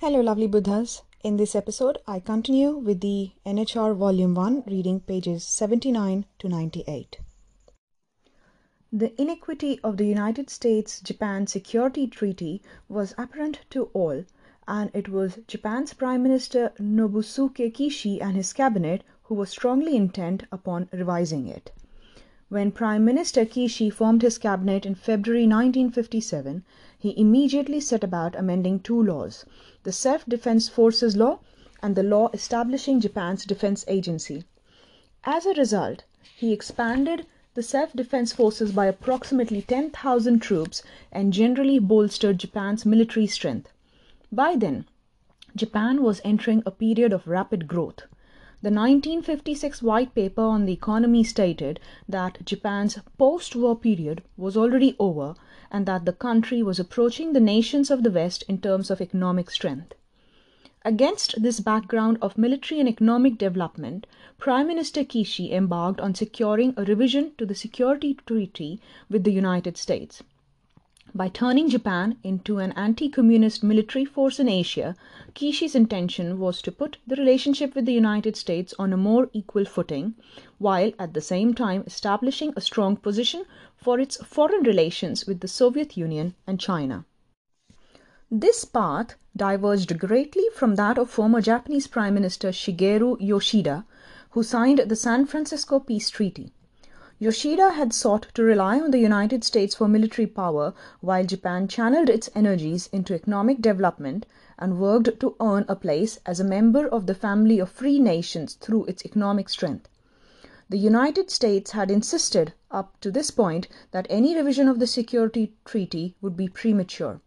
Hello, lovely Buddhas. In this episode, I continue with the NHR Volume 1, reading pages 79 to 98. The iniquity of the United States Japan Security Treaty was apparent to all, and it was Japan's Prime Minister Nobusuke Kishi and his cabinet who were strongly intent upon revising it. When Prime Minister Kishi formed his cabinet in February 1957, he immediately set about amending two laws the Self Defense Forces Law and the law establishing Japan's defense agency. As a result, he expanded the self defense forces by approximately 10,000 troops and generally bolstered Japan's military strength. By then, Japan was entering a period of rapid growth. The 1956 White Paper on the Economy stated that Japan's post war period was already over and that the country was approaching the nations of the West in terms of economic strength. Against this background of military and economic development, Prime Minister Kishi embarked on securing a revision to the security treaty with the United States. By turning Japan into an anti communist military force in Asia, Kishi's intention was to put the relationship with the United States on a more equal footing, while at the same time establishing a strong position for its foreign relations with the Soviet Union and China. This path diverged greatly from that of former Japanese Prime Minister Shigeru Yoshida, who signed the San Francisco Peace Treaty. Yoshida had sought to rely on the United States for military power while Japan channeled its energies into economic development and worked to earn a place as a member of the family of free nations through its economic strength. The United States had insisted up to this point that any revision of the security treaty would be premature.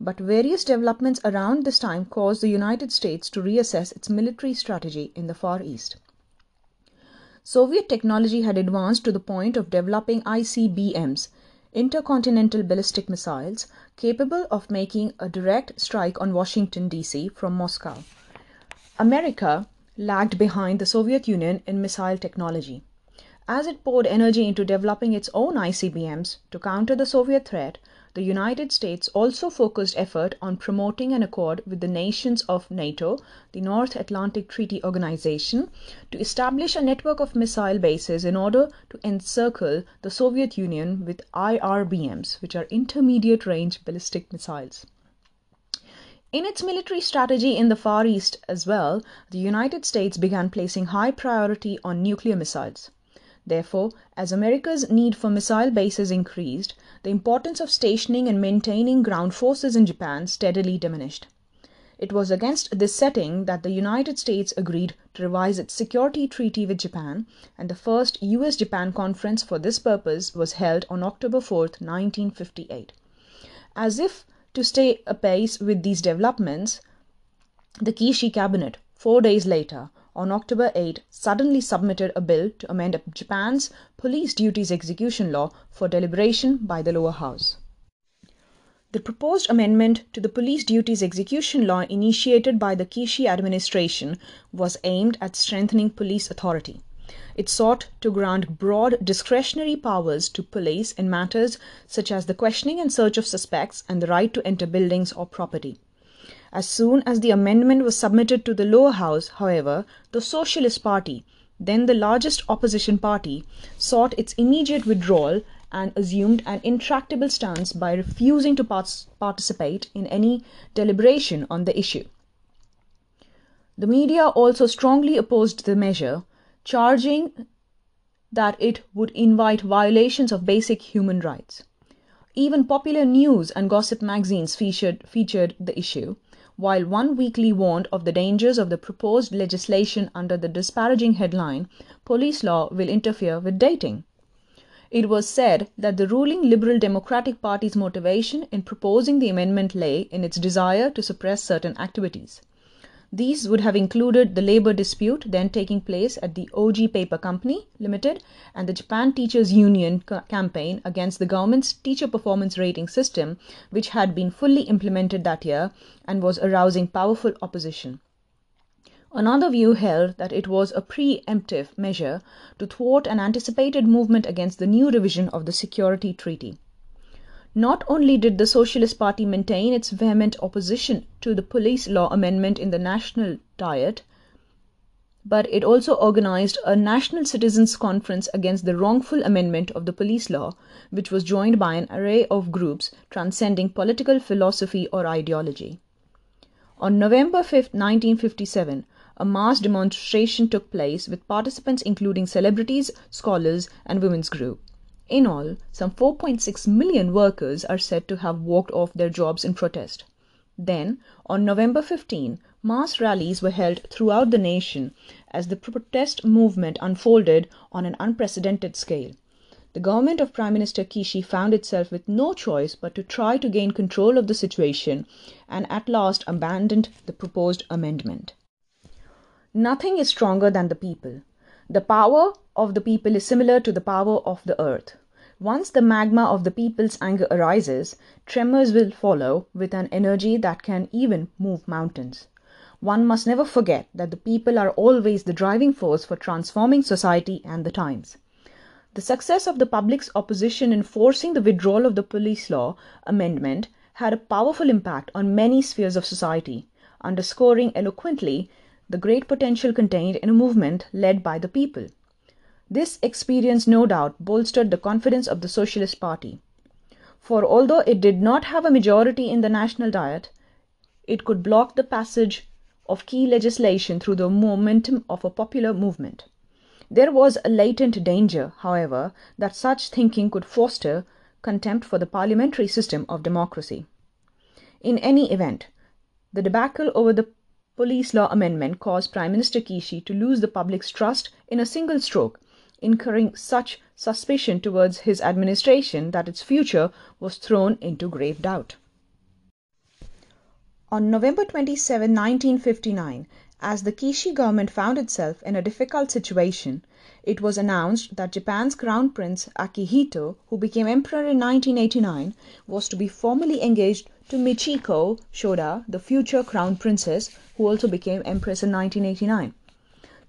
But various developments around this time caused the United States to reassess its military strategy in the Far East. Soviet technology had advanced to the point of developing ICBMs, intercontinental ballistic missiles, capable of making a direct strike on Washington, D.C. from Moscow. America lagged behind the Soviet Union in missile technology. As it poured energy into developing its own ICBMs to counter the Soviet threat, the United States also focused effort on promoting an accord with the nations of NATO, the North Atlantic Treaty Organization, to establish a network of missile bases in order to encircle the Soviet Union with IRBMs, which are intermediate range ballistic missiles. In its military strategy in the Far East as well, the United States began placing high priority on nuclear missiles. Therefore, as America's need for missile bases increased, the importance of stationing and maintaining ground forces in Japan steadily diminished. It was against this setting that the United States agreed to revise its security treaty with Japan, and the first US Japan conference for this purpose was held on October 4, 1958. As if to stay apace with these developments, the Kishi cabinet, four days later, on October 8, suddenly submitted a bill to amend Japan's Police Duties Execution Law for deliberation by the lower house. The proposed amendment to the Police Duties Execution Law initiated by the Kishi administration was aimed at strengthening police authority. It sought to grant broad discretionary powers to police in matters such as the questioning and search of suspects and the right to enter buildings or property. As soon as the amendment was submitted to the lower house, however, the Socialist Party, then the largest opposition party, sought its immediate withdrawal and assumed an intractable stance by refusing to participate in any deliberation on the issue. The media also strongly opposed the measure, charging that it would invite violations of basic human rights. Even popular news and gossip magazines featured, featured the issue, while one weekly warned of the dangers of the proposed legislation under the disparaging headline, Police Law Will Interfere with Dating. It was said that the ruling Liberal Democratic Party's motivation in proposing the amendment lay in its desire to suppress certain activities. These would have included the labor dispute then taking place at the Oji Paper Company Limited and the Japan Teachers Union campaign against the government's teacher performance rating system, which had been fully implemented that year and was arousing powerful opposition. Another view held that it was a pre-emptive measure to thwart an anticipated movement against the new revision of the Security Treaty. Not only did the Socialist Party maintain its vehement opposition to the police law amendment in the National Diet, but it also organized a National Citizens' Conference against the wrongful amendment of the police law, which was joined by an array of groups transcending political philosophy or ideology. On November 5, 1957, a mass demonstration took place with participants including celebrities, scholars, and women's groups. In all, some 4.6 million workers are said to have walked off their jobs in protest. Then, on November 15, mass rallies were held throughout the nation as the protest movement unfolded on an unprecedented scale. The government of Prime Minister Kishi found itself with no choice but to try to gain control of the situation and at last abandoned the proposed amendment. Nothing is stronger than the people. The power of the people is similar to the power of the earth. Once the magma of the people's anger arises, tremors will follow with an energy that can even move mountains. One must never forget that the people are always the driving force for transforming society and the times. The success of the public's opposition in forcing the withdrawal of the police law amendment had a powerful impact on many spheres of society, underscoring eloquently the great potential contained in a movement led by the people. This experience no doubt bolstered the confidence of the Socialist Party. For although it did not have a majority in the National Diet, it could block the passage of key legislation through the momentum of a popular movement. There was a latent danger, however, that such thinking could foster contempt for the parliamentary system of democracy. In any event, the debacle over the police law amendment caused Prime Minister Kishi to lose the public's trust in a single stroke, incurring such suspicion towards his administration that its future was thrown into grave doubt. On November 27, 1959, as the Kishi government found itself in a difficult situation, it was announced that Japan's Crown Prince Akihito, who became emperor in 1989, was to be formally engaged to Michiko Shoda, the future crown princess, who also became empress in 1989.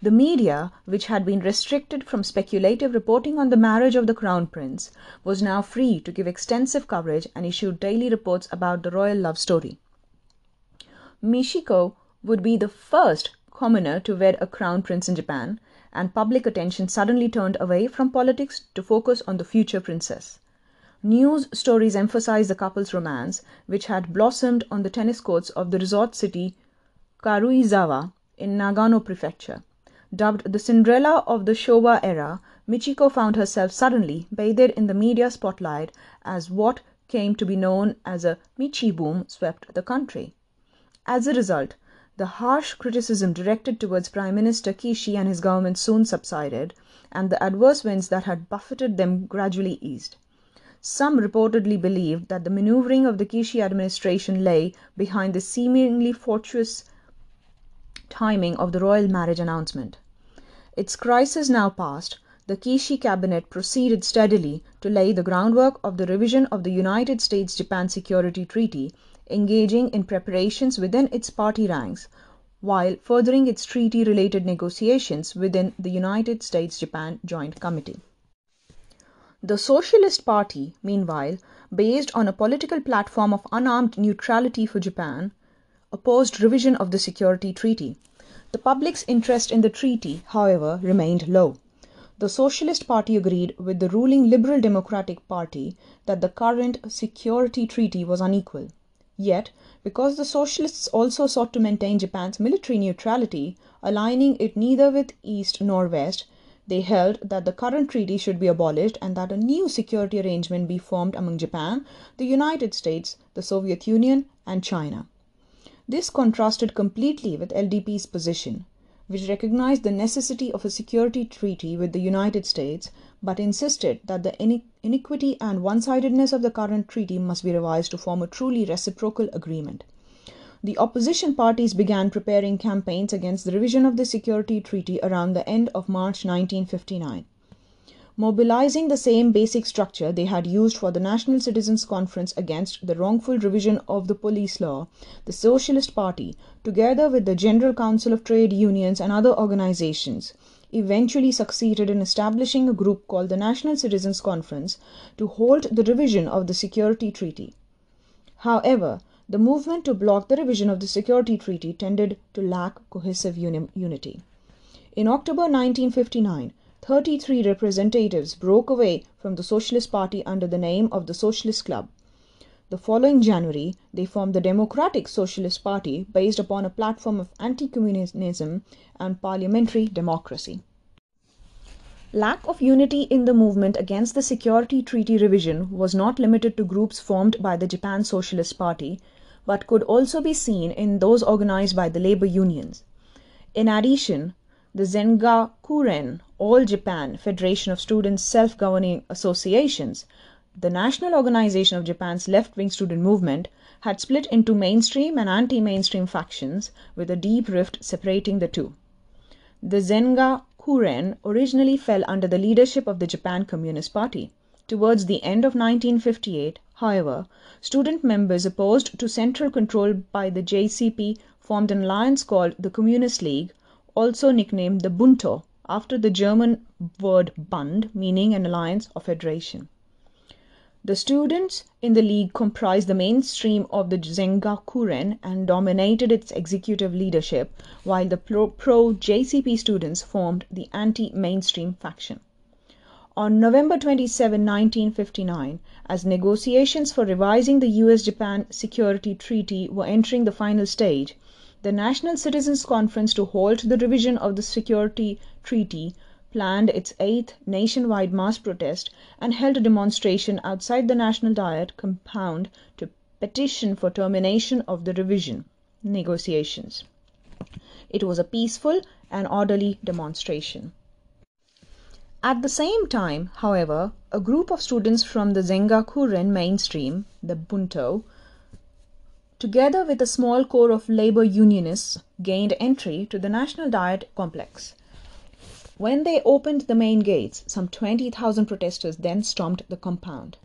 The media, which had been restricted from speculative reporting on the marriage of the crown prince, was now free to give extensive coverage and issued daily reports about the royal love story. Michiko would be the first commoner to wed a crown prince in Japan, and public attention suddenly turned away from politics to focus on the future princess. News stories emphasized the couple's romance, which had blossomed on the tennis courts of the resort city Karuizawa in Nagano Prefecture. Dubbed the Cinderella of the Showa era, Michiko found herself suddenly bathed in the media spotlight as what came to be known as a Michi boom swept the country. As a result, the harsh criticism directed towards Prime Minister Kishi and his government soon subsided, and the adverse winds that had buffeted them gradually eased. Some reportedly believed that the maneuvering of the Kishi administration lay behind the seemingly fortuitous timing of the royal marriage announcement. Its crisis now past, the Kishi cabinet proceeded steadily to lay the groundwork of the revision of the United States Japan Security Treaty engaging in preparations within its party ranks while furthering its treaty related negotiations within the United States Japan Joint Committee. The Socialist Party, meanwhile, based on a political platform of unarmed neutrality for Japan, opposed revision of the security treaty. The public's interest in the treaty, however, remained low. The Socialist Party agreed with the ruling Liberal Democratic Party that the current security treaty was unequal. Yet, because the Socialists also sought to maintain Japan's military neutrality, aligning it neither with East nor West, they held that the current treaty should be abolished and that a new security arrangement be formed among Japan, the United States, the Soviet Union, and China. This contrasted completely with LDP's position which recognized the necessity of a security treaty with the United States, but insisted that the iniquity and one sidedness of the current treaty must be revised to form a truly reciprocal agreement. The opposition parties began preparing campaigns against the revision of the security treaty around the end of March 1959. Mobilizing the same basic structure they had used for the National Citizens' Conference against the wrongful revision of the police law, the Socialist Party, together with the General Council of Trade Unions and other organizations, eventually succeeded in establishing a group called the National Citizens Conference to halt the revision of the Security Treaty. However, the movement to block the revision of the Security Treaty tended to lack cohesive uni- unity. In October 1959, 33 representatives broke away from the Socialist Party under the name of the Socialist Club. The following January, they formed the Democratic Socialist Party based upon a platform of anti communism and parliamentary democracy. Lack of unity in the movement against the Security Treaty revision was not limited to groups formed by the Japan Socialist Party, but could also be seen in those organized by the labor unions. In addition, the Zengakuren All Japan Federation of Students Self Governing Associations the National Organization of Japan's left wing student movement had split into mainstream and anti mainstream factions with a deep rift separating the two. The Zenga Kuren originally fell under the leadership of the Japan Communist Party. Towards the end of 1958, however, student members opposed to central control by the JCP formed an alliance called the Communist League, also nicknamed the Bunto, after the German word Bund, meaning an alliance or federation. The students in the league comprised the mainstream of the Zengakuren and dominated its executive leadership, while the pro JCP students formed the anti mainstream faction. On November 27, 1959, as negotiations for revising the US Japan Security Treaty were entering the final stage, the National Citizens Conference to halt the revision of the Security Treaty planned its eighth nationwide mass protest and held a demonstration outside the National Diet compound to petition for termination of the revision negotiations. It was a peaceful and orderly demonstration. At the same time, however, a group of students from the Zengakuren mainstream, the Bunto, together with a small corps of labor unionists, gained entry to the National Diet complex. When they opened the main gates, some 20,000 protesters then stormed the compound.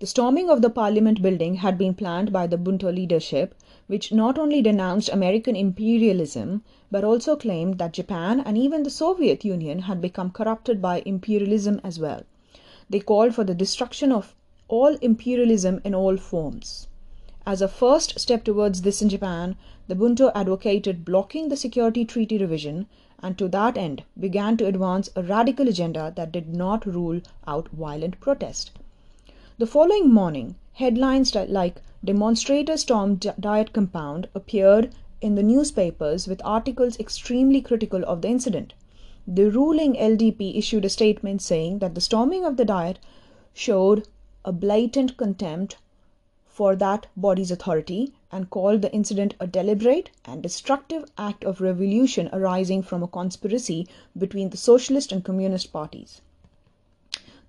The storming of the Parliament building had been planned by the Bunto leadership, which not only denounced American imperialism, but also claimed that Japan and even the Soviet Union had become corrupted by imperialism as well. They called for the destruction of all imperialism in all forms. As a first step towards this in Japan, the Bunto advocated blocking the Security Treaty revision and to that end began to advance a radical agenda that did not rule out violent protest. The following morning, headlines like Demonstrators Storm Diet Compound appeared in the newspapers with articles extremely critical of the incident. The ruling LDP issued a statement saying that the storming of the Diet showed a blatant contempt for that body's authority and called the incident a deliberate and destructive act of revolution arising from a conspiracy between the Socialist and Communist parties.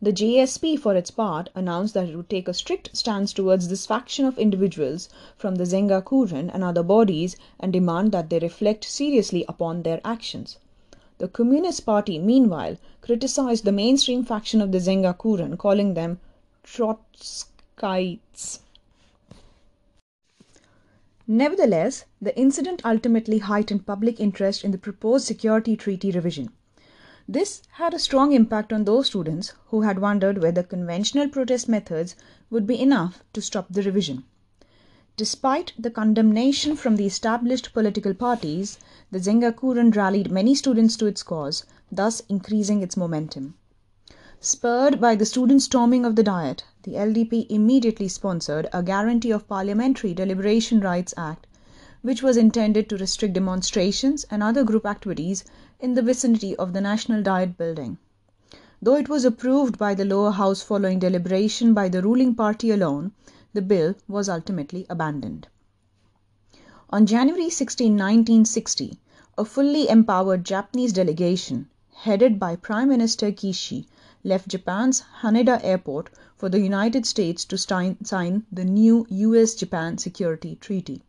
The JSP, for its part, announced that it would take a strict stance towards this faction of individuals from the Zengakuren and other bodies and demand that they reflect seriously upon their actions. The Communist Party, meanwhile, criticized the mainstream faction of the Zengakuren, calling them Trotskyites. Nevertheless, the incident ultimately heightened public interest in the proposed security treaty revision. This had a strong impact on those students who had wondered whether conventional protest methods would be enough to stop the revision. Despite the condemnation from the established political parties, the Zengakuren rallied many students to its cause, thus increasing its momentum. Spurred by the student storming of the Diet, the LDP immediately sponsored a Guarantee of Parliamentary Deliberation Rights Act, which was intended to restrict demonstrations and other group activities in the vicinity of the National Diet building. Though it was approved by the lower house following deliberation by the ruling party alone, the bill was ultimately abandoned. On January 16, 1960, a fully empowered Japanese delegation, headed by Prime Minister Kishi, left Japan's Haneda Airport for the United States to sign the new US Japan Security Treaty.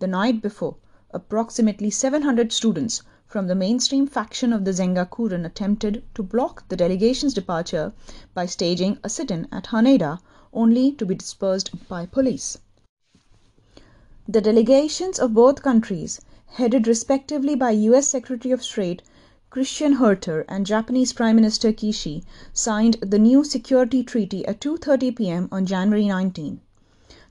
The night before, approximately 700 students from the mainstream faction of the Zengakuren attempted to block the delegation's departure by staging a sit in at Haneda, only to be dispersed by police. The delegations of both countries, headed respectively by US Secretary of State Christian Herter and Japanese Prime Minister Kishi signed the new security treaty at 2:30 p.m. on January 19.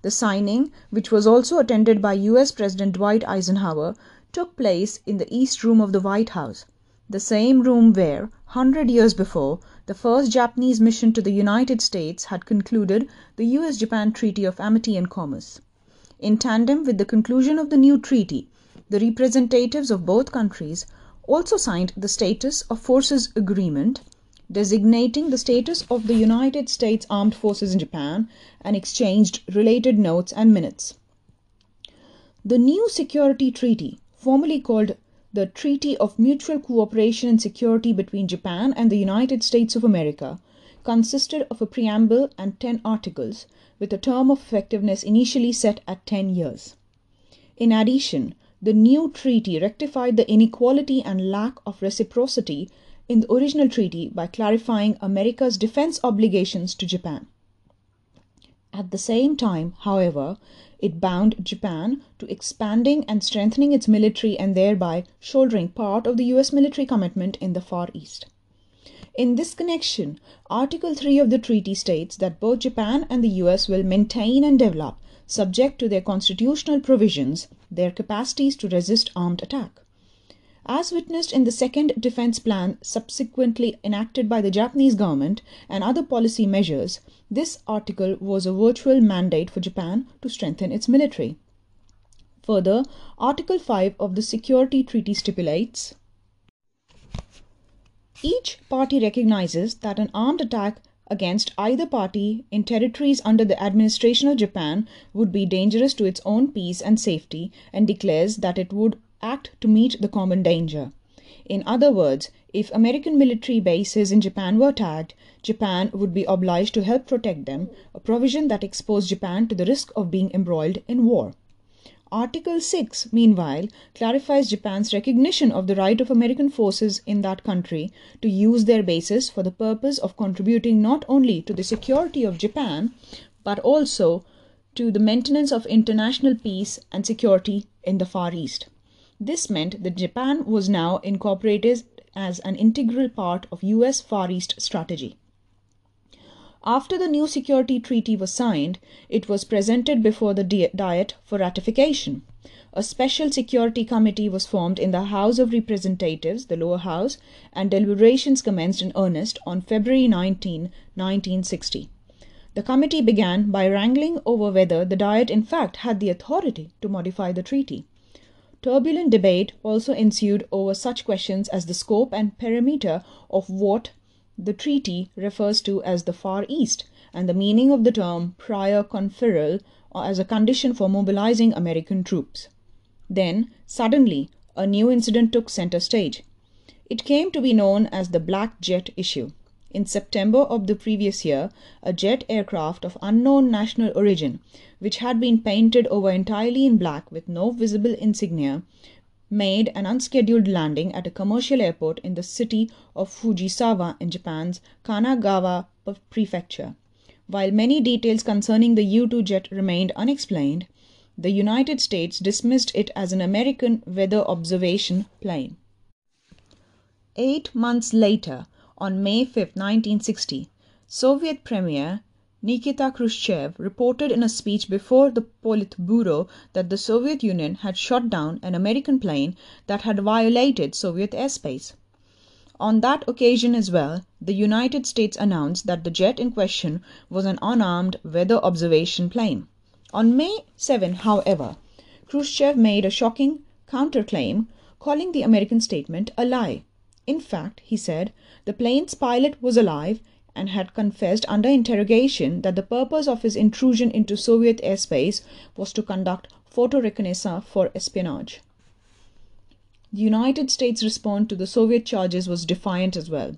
The signing, which was also attended by US President Dwight Eisenhower, took place in the East Room of the White House, the same room where, 100 years before, the first Japanese mission to the United States had concluded the US Japan Treaty of Amity and Commerce. In tandem with the conclusion of the new treaty, the representatives of both countries also signed the Status of Forces Agreement, designating the status of the United States Armed Forces in Japan, and exchanged related notes and minutes. The new security treaty, formally called the Treaty of Mutual Cooperation and Security between Japan and the United States of America, consisted of a preamble and 10 articles, with a term of effectiveness initially set at 10 years. In addition, the new treaty rectified the inequality and lack of reciprocity in the original treaty by clarifying America's defense obligations to Japan. At the same time, however, it bound Japan to expanding and strengthening its military and thereby shouldering part of the US military commitment in the Far East. In this connection, Article 3 of the treaty states that both Japan and the US will maintain and develop subject to their constitutional provisions, their capacities to resist armed attack. As witnessed in the second defense plan subsequently enacted by the Japanese government and other policy measures, this article was a virtual mandate for Japan to strengthen its military. Further, Article 5 of the Security Treaty stipulates each party recognizes that an armed attack against either party in territories under the administration of Japan would be dangerous to its own peace and safety and declares that it would act to meet the common danger. In other words, if American military bases in Japan were attacked, Japan would be obliged to help protect them, a provision that exposed Japan to the risk of being embroiled in war. Article 6, meanwhile, clarifies Japan's recognition of the right of American forces in that country to use their bases for the purpose of contributing not only to the security of Japan, but also to the maintenance of international peace and security in the Far East. This meant that Japan was now incorporated as an integral part of US Far East strategy. After the new security treaty was signed, it was presented before the Diet for ratification. A special security committee was formed in the House of Representatives, the lower house, and deliberations commenced in earnest on February 19, 1960. The committee began by wrangling over whether the Diet in fact had the authority to modify the treaty. Turbulent debate also ensued over such questions as the scope and perimeter of what the treaty refers to as the Far East and the meaning of the term prior conferral uh, as a condition for mobilizing American troops. Then, suddenly, a new incident took center stage. It came to be known as the Black Jet issue. In September of the previous year, a jet aircraft of unknown national origin, which had been painted over entirely in black with no visible insignia, made an unscheduled landing at a commercial airport in the city of Fujisawa in Japan's Kanagawa prefecture. While many details concerning the U 2 jet remained unexplained, the United States dismissed it as an American weather observation plane. Eight months later, on May 5, 1960, Soviet Premier Nikita Khrushchev reported in a speech before the Politburo that the Soviet Union had shot down an American plane that had violated Soviet airspace. On that occasion as well, the United States announced that the jet in question was an unarmed weather observation plane. On May 7, however, Khrushchev made a shocking counterclaim, calling the American statement a lie. In fact, he said, the plane's pilot was alive and had confessed under interrogation that the purpose of his intrusion into Soviet airspace was to conduct photo reconnaissance for espionage. The United States' response to the Soviet charges was defiant as well.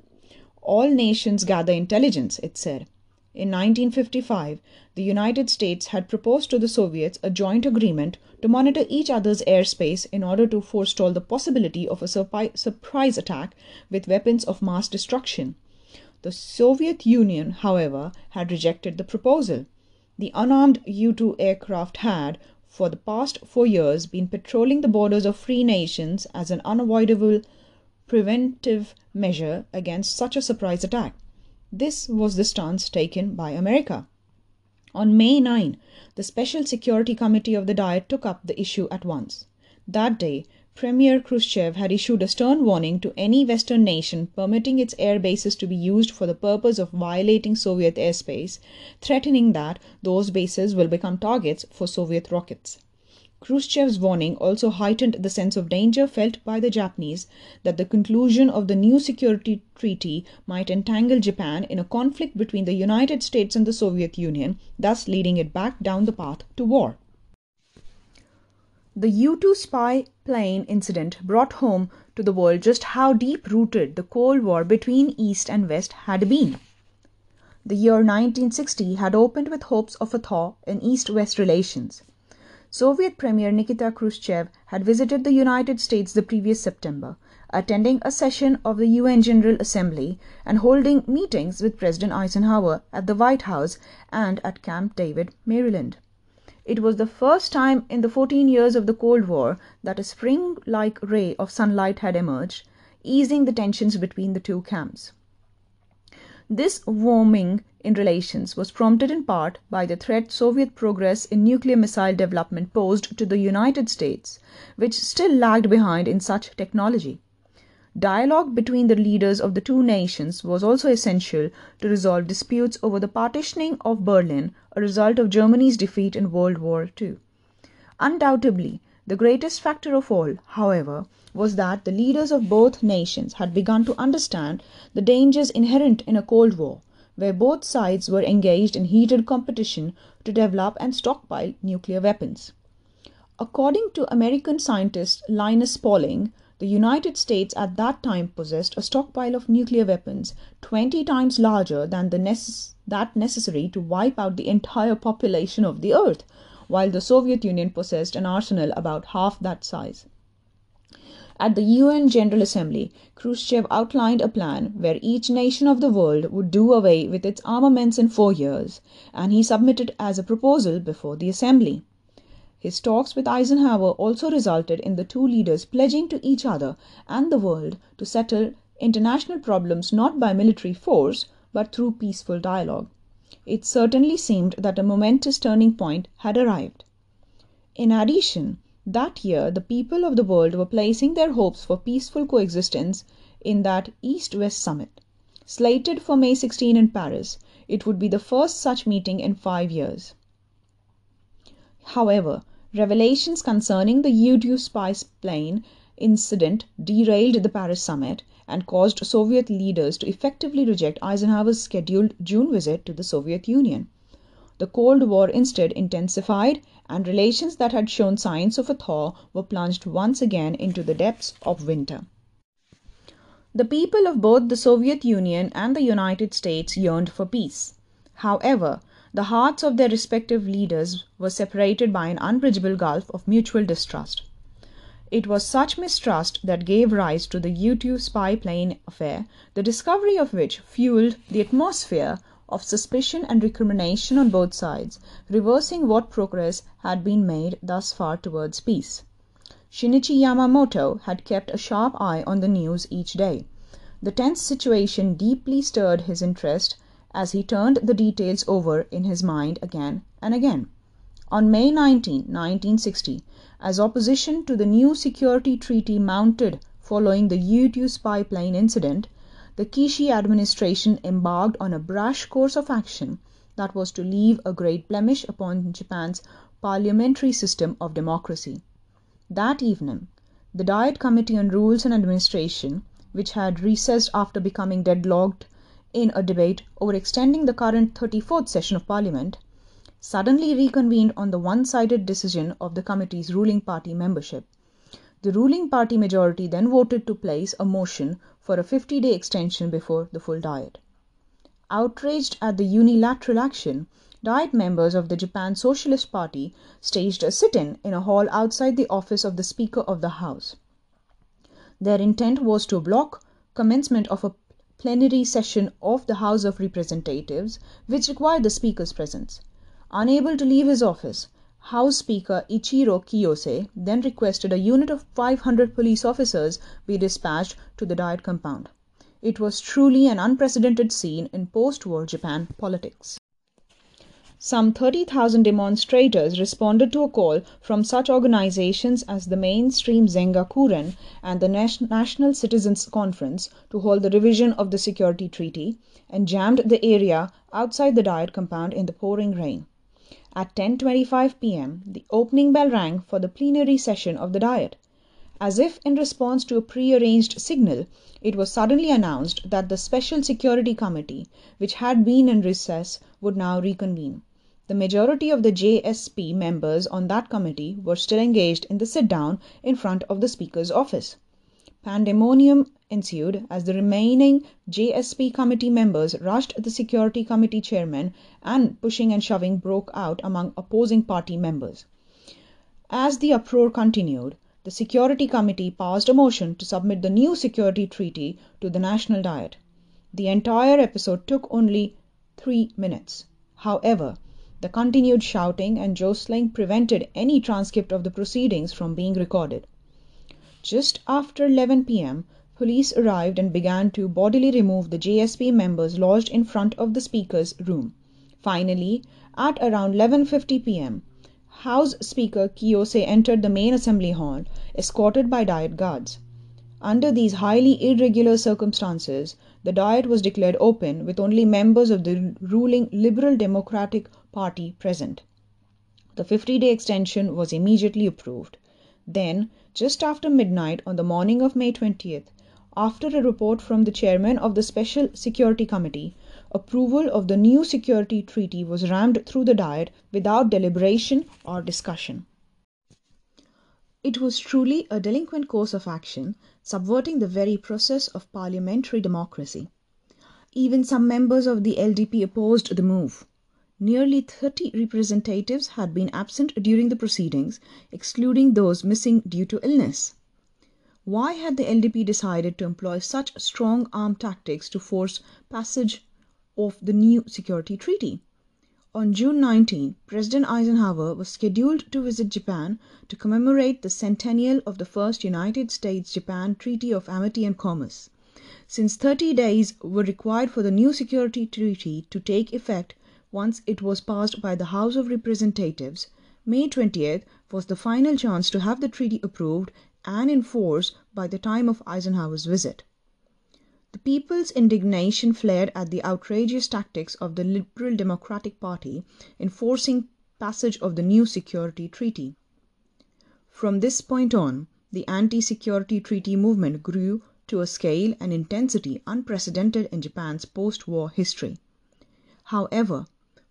All nations gather intelligence, it said. In 1955, the United States had proposed to the Soviets a joint agreement to monitor each other's airspace in order to forestall the possibility of a surprise attack with weapons of mass destruction. The Soviet Union, however, had rejected the proposal. The unarmed U 2 aircraft had, for the past four years, been patrolling the borders of free nations as an unavoidable preventive measure against such a surprise attack. This was the stance taken by America. On May 9, the Special Security Committee of the Diet took up the issue at once. That day, Premier Khrushchev had issued a stern warning to any Western nation permitting its air bases to be used for the purpose of violating Soviet airspace, threatening that those bases will become targets for Soviet rockets. Khrushchev's warning also heightened the sense of danger felt by the Japanese that the conclusion of the new security treaty might entangle Japan in a conflict between the United States and the Soviet Union, thus leading it back down the path to war. The U 2 spy plane incident brought home to the world just how deep rooted the Cold War between East and West had been. The year 1960 had opened with hopes of a thaw in East West relations. Soviet Premier Nikita Khrushchev had visited the United States the previous September, attending a session of the UN General Assembly and holding meetings with President Eisenhower at the White House and at Camp David, Maryland. It was the first time in the 14 years of the Cold War that a spring like ray of sunlight had emerged, easing the tensions between the two camps. This warming in relations was prompted in part by the threat Soviet progress in nuclear missile development posed to the United States, which still lagged behind in such technology. Dialogue between the leaders of the two nations was also essential to resolve disputes over the partitioning of Berlin, a result of Germany's defeat in World War II. Undoubtedly, the greatest factor of all, however, was that the leaders of both nations had begun to understand the dangers inherent in a Cold War, where both sides were engaged in heated competition to develop and stockpile nuclear weapons. According to American scientist Linus Pauling, the United States at that time possessed a stockpile of nuclear weapons 20 times larger than that necessary to wipe out the entire population of the earth, while the Soviet Union possessed an arsenal about half that size. At the UN General Assembly, Khrushchev outlined a plan where each nation of the world would do away with its armaments in four years, and he submitted as a proposal before the Assembly. His talks with Eisenhower also resulted in the two leaders pledging to each other and the world to settle international problems not by military force but through peaceful dialogue. It certainly seemed that a momentous turning point had arrived. In addition, that year the people of the world were placing their hopes for peaceful coexistence in that East West Summit. Slated for May 16 in Paris, it would be the first such meeting in five years. However, Revelations concerning the U-2 spy plane incident derailed the Paris summit and caused Soviet leaders to effectively reject Eisenhower's scheduled June visit to the Soviet Union. The Cold War instead intensified, and relations that had shown signs of a thaw were plunged once again into the depths of winter. The people of both the Soviet Union and the United States yearned for peace. However, the hearts of their respective leaders were separated by an unbridgeable gulf of mutual distrust. It was such mistrust that gave rise to the U 2 spy plane affair, the discovery of which fueled the atmosphere of suspicion and recrimination on both sides, reversing what progress had been made thus far towards peace. Shinichi Yamamoto had kept a sharp eye on the news each day. The tense situation deeply stirred his interest as he turned the details over in his mind again and again. On May 19, 1960, as opposition to the new security treaty mounted following the U 2 spy plane incident, the Kishi administration embarked on a brash course of action that was to leave a great blemish upon Japan's parliamentary system of democracy. That evening, the Diet Committee on Rules and Administration, which had recessed after becoming deadlocked in a debate over extending the current 34th session of Parliament, suddenly reconvened on the one sided decision of the committee's ruling party membership. The ruling party majority then voted to place a motion for a 50 day extension before the full Diet. Outraged at the unilateral action, Diet members of the Japan Socialist Party staged a sit in in a hall outside the office of the Speaker of the House. Their intent was to block commencement of a plenary session of the House of Representatives, which required the Speaker's presence. Unable to leave his office, House Speaker Ichiro Kiyose then requested a unit of 500 police officers be dispatched to the Diet compound. It was truly an unprecedented scene in post war Japan politics. Some 30,000 demonstrators responded to a call from such organizations as the mainstream Zengakuren and the National Citizens Conference to hold the revision of the security treaty and jammed the area outside the Diet compound in the pouring rain. At 10:25 p.m. the opening bell rang for the plenary session of the Diet. As if in response to a prearranged signal, it was suddenly announced that the Special Security Committee, which had been in recess, would now reconvene. The majority of the JSP members on that committee were still engaged in the sit down in front of the Speaker's office. Pandemonium ensued as the remaining JSP committee members rushed the Security Committee chairman and pushing and shoving broke out among opposing party members. As the uproar continued, the Security Committee passed a motion to submit the new security treaty to the National Diet. The entire episode took only three minutes. However, the continued shouting and jostling prevented any transcript of the proceedings from being recorded. Just after 11 p.m., police arrived and began to bodily remove the JSP members lodged in front of the Speaker's room. Finally, at around 11:50 p.m., House Speaker Kiyose entered the main assembly hall, escorted by Diet guards. Under these highly irregular circumstances, the Diet was declared open with only members of the ruling Liberal Democratic Party present. The 50 day extension was immediately approved. Then, just after midnight on the morning of May 20th, after a report from the chairman of the Special Security Committee, approval of the new security treaty was rammed through the Diet without deliberation or discussion. It was truly a delinquent course of action, subverting the very process of parliamentary democracy. Even some members of the LDP opposed the move. Nearly 30 representatives had been absent during the proceedings, excluding those missing due to illness. Why had the LDP decided to employ such strong arm tactics to force passage of the new security treaty? On June 19, President Eisenhower was scheduled to visit Japan to commemorate the centennial of the first United States Japan Treaty of Amity and Commerce. Since 30 days were required for the new security treaty to take effect once it was passed by the House of Representatives, May 20th was the final chance to have the treaty approved and in force by the time of Eisenhower's visit. The people's indignation flared at the outrageous tactics of the Liberal Democratic Party in forcing passage of the new security treaty. From this point on, the anti security treaty movement grew to a scale and intensity unprecedented in Japan's post war history. However,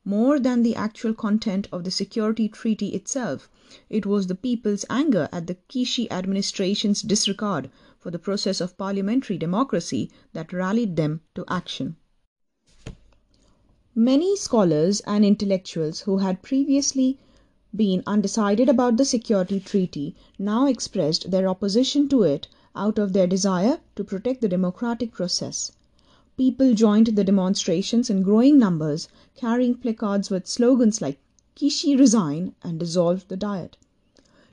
more than the actual content of the security treaty itself, it was the people's anger at the Kishi administration's disregard for the process of parliamentary democracy that rallied them to action. Many scholars and intellectuals who had previously been undecided about the security treaty now expressed their opposition to it out of their desire to protect the democratic process. People joined the demonstrations in growing numbers, carrying placards with slogans like Kishi resign and dissolve the Diet.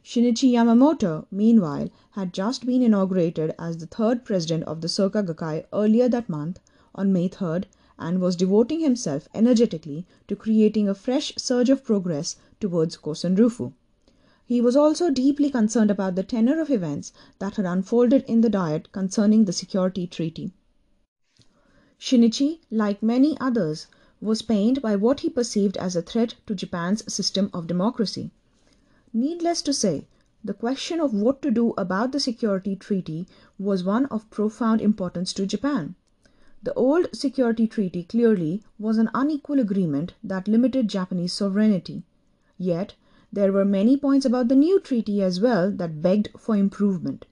Shinichi Yamamoto, meanwhile, had just been inaugurated as the third president of the Soka Gakkai earlier that month, on May 3rd, and was devoting himself energetically to creating a fresh surge of progress towards Kosenrufu. He was also deeply concerned about the tenor of events that had unfolded in the Diet concerning the security treaty. Shinichi, like many others, was pained by what he perceived as a threat to Japan's system of democracy. Needless to say, the question of what to do about the security treaty was one of profound importance to Japan. The old security treaty clearly was an unequal agreement that limited Japanese sovereignty. Yet, there were many points about the new treaty as well that begged for improvement.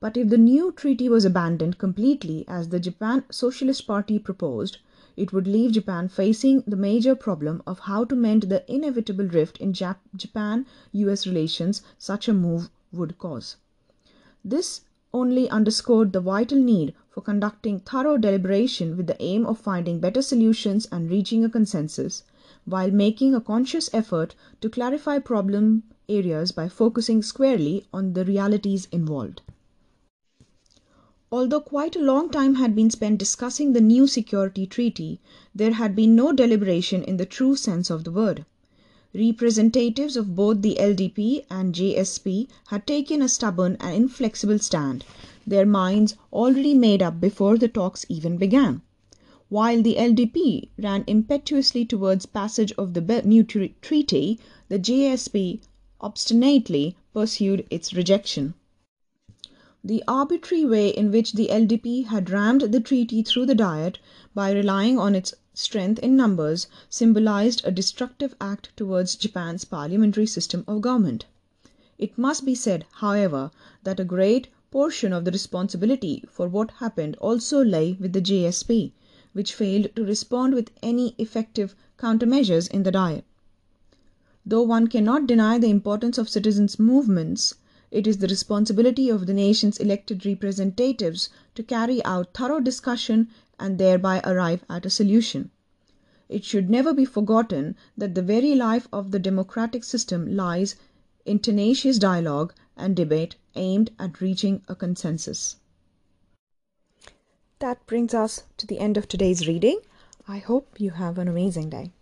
But if the new treaty was abandoned completely, as the Japan Socialist Party proposed, it would leave Japan facing the major problem of how to mend the inevitable rift in Jap- Japan US relations such a move would cause. This only underscored the vital need for conducting thorough deliberation with the aim of finding better solutions and reaching a consensus, while making a conscious effort to clarify problem areas by focusing squarely on the realities involved. Although quite a long time had been spent discussing the new security treaty, there had been no deliberation in the true sense of the word. Representatives of both the LDP and JSP had taken a stubborn and inflexible stand, their minds already made up before the talks even began. While the LDP ran impetuously towards passage of the new treaty, the JSP obstinately pursued its rejection. The arbitrary way in which the LDP had rammed the treaty through the Diet by relying on its strength in numbers symbolized a destructive act towards Japan's parliamentary system of government. It must be said, however, that a great portion of the responsibility for what happened also lay with the JSP, which failed to respond with any effective countermeasures in the Diet. Though one cannot deny the importance of citizens' movements, it is the responsibility of the nation's elected representatives to carry out thorough discussion and thereby arrive at a solution. It should never be forgotten that the very life of the democratic system lies in tenacious dialogue and debate aimed at reaching a consensus. That brings us to the end of today's reading. I hope you have an amazing day.